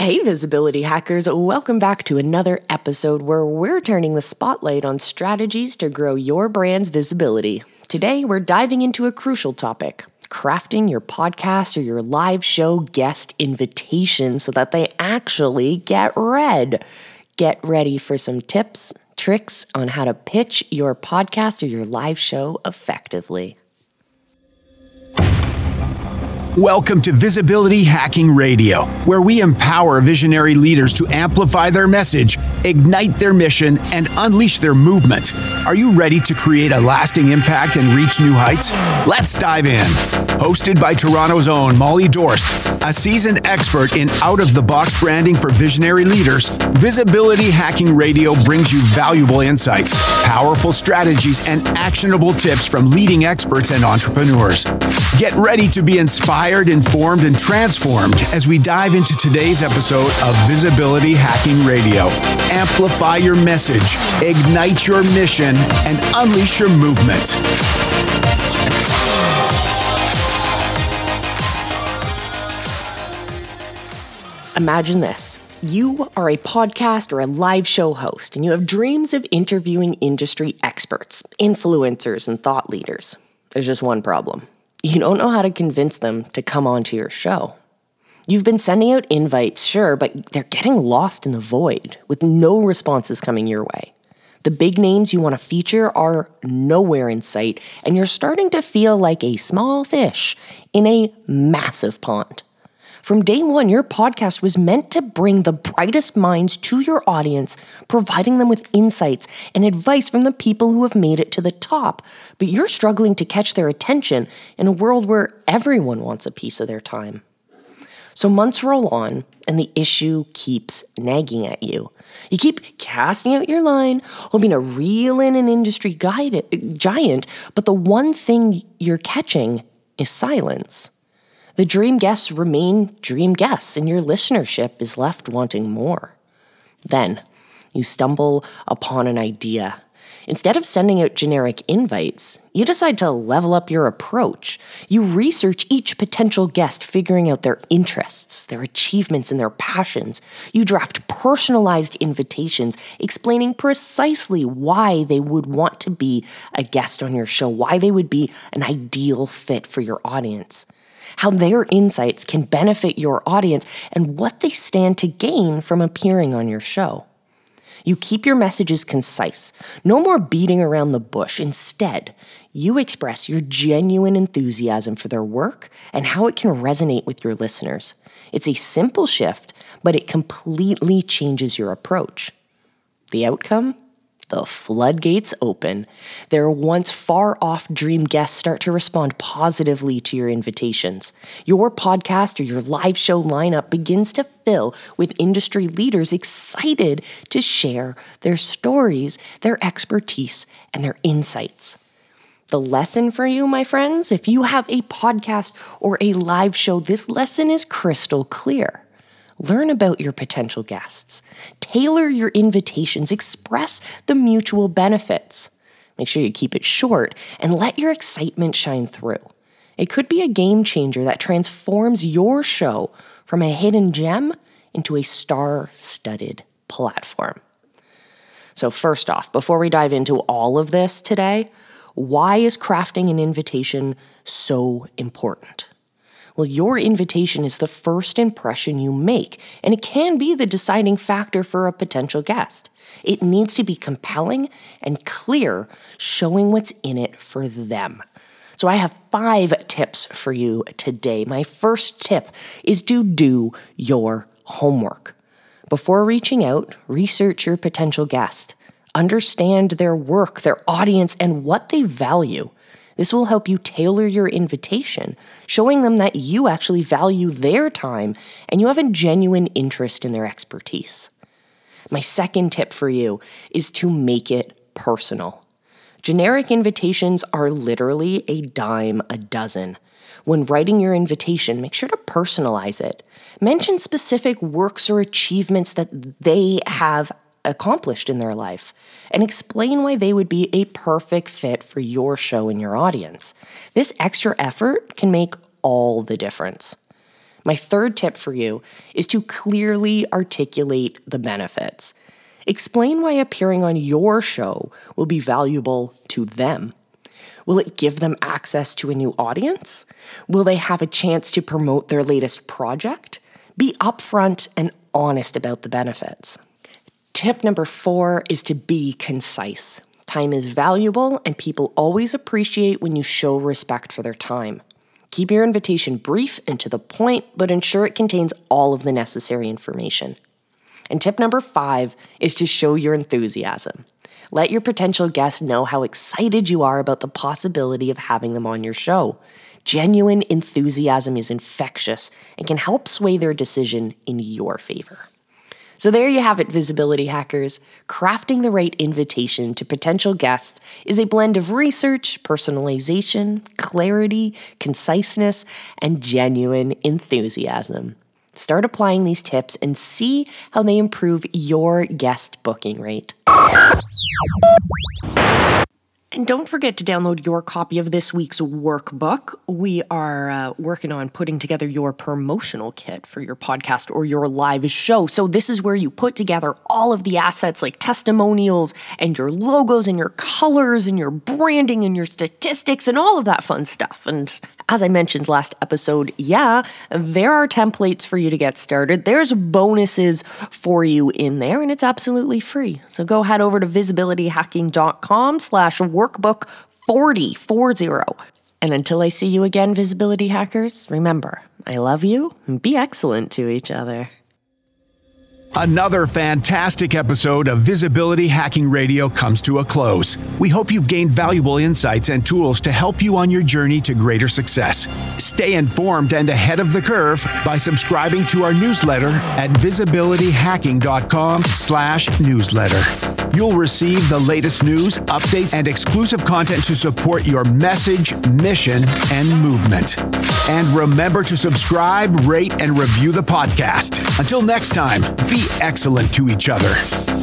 Hey, visibility hackers, welcome back to another episode where we're turning the spotlight on strategies to grow your brand's visibility. Today, we're diving into a crucial topic crafting your podcast or your live show guest invitation so that they actually get read. Get ready for some tips, tricks on how to pitch your podcast or your live show effectively. Welcome to Visibility Hacking Radio, where we empower visionary leaders to amplify their message, ignite their mission, and unleash their movement. Are you ready to create a lasting impact and reach new heights? Let's dive in. Hosted by Toronto's own Molly Dorst, a seasoned expert in out of the box branding for visionary leaders, Visibility Hacking Radio brings you valuable insights, powerful strategies, and actionable tips from leading experts and entrepreneurs. Get ready to be inspired inspired, informed, and transformed as we dive into today's episode of Visibility Hacking Radio. Amplify your message, ignite your mission, and unleash your movement. Imagine this. You are a podcast or a live show host, and you have dreams of interviewing industry experts, influencers, and thought leaders. There's just one problem you don't know how to convince them to come onto your show. You've been sending out invites, sure, but they're getting lost in the void with no responses coming your way. The big names you want to feature are nowhere in sight, and you're starting to feel like a small fish in a massive pond. From day one, your podcast was meant to bring the brightest minds to your audience, providing them with insights and advice from the people who have made it to the top. But you're struggling to catch their attention in a world where everyone wants a piece of their time. So months roll on, and the issue keeps nagging at you. You keep casting out your line, hoping to reel in an industry guide, giant, but the one thing you're catching is silence. The dream guests remain dream guests, and your listenership is left wanting more. Then you stumble upon an idea. Instead of sending out generic invites, you decide to level up your approach. You research each potential guest, figuring out their interests, their achievements, and their passions. You draft personalized invitations explaining precisely why they would want to be a guest on your show, why they would be an ideal fit for your audience how their insights can benefit your audience, and what they stand to gain from appearing on your show. You keep your messages concise, no more beating around the bush. Instead, you express your genuine enthusiasm for their work and how it can resonate with your listeners. It's a simple shift, but it completely changes your approach. The outcome? The floodgates open. Their once far off dream guests start to respond positively to your invitations. Your podcast or your live show lineup begins to fill with industry leaders excited to share their stories, their expertise, and their insights. The lesson for you, my friends, if you have a podcast or a live show, this lesson is crystal clear. Learn about your potential guests. Tailor your invitations. Express the mutual benefits. Make sure you keep it short and let your excitement shine through. It could be a game changer that transforms your show from a hidden gem into a star studded platform. So, first off, before we dive into all of this today, why is crafting an invitation so important? Well, your invitation is the first impression you make, and it can be the deciding factor for a potential guest. It needs to be compelling and clear, showing what's in it for them. So, I have five tips for you today. My first tip is to do your homework. Before reaching out, research your potential guest. Understand their work, their audience, and what they value. This will help you tailor your invitation, showing them that you actually value their time and you have a genuine interest in their expertise. My second tip for you is to make it personal. Generic invitations are literally a dime a dozen. When writing your invitation, make sure to personalize it. Mention specific works or achievements that they have accomplished in their life and explain why they would be a perfect fit for your show and your audience. This extra effort can make all the difference. My third tip for you is to clearly articulate the benefits. Explain why appearing on your show will be valuable to them. Will it give them access to a new audience? Will they have a chance to promote their latest project? Be upfront and honest about the benefits. Tip number four is to be concise. Time is valuable, and people always appreciate when you show respect for their time. Keep your invitation brief and to the point, but ensure it contains all of the necessary information. And tip number five is to show your enthusiasm. Let your potential guests know how excited you are about the possibility of having them on your show. Genuine enthusiasm is infectious and can help sway their decision in your favor. So, there you have it, visibility hackers. Crafting the right invitation to potential guests is a blend of research, personalization, clarity, conciseness, and genuine enthusiasm. Start applying these tips and see how they improve your guest booking rate. And don't forget to download your copy of this week's workbook. We are uh, working on putting together your promotional kit for your podcast or your live show. So, this is where you put together all of the assets like testimonials and your logos and your colors and your branding and your statistics and all of that fun stuff. And as I mentioned last episode, yeah, there are templates for you to get started. There's bonuses for you in there, and it's absolutely free. So go head over to visibilityhacking.com slash workbook 4040. And until I see you again, visibility hackers, remember, I love you and be excellent to each other. Another fantastic episode of Visibility Hacking Radio comes to a close. We hope you've gained valuable insights and tools to help you on your journey to greater success. Stay informed and ahead of the curve by subscribing to our newsletter at visibilityhacking.com/newsletter. You'll receive the latest news, updates, and exclusive content to support your message, mission, and movement. And remember to subscribe, rate, and review the podcast. Until next time, be excellent to each other.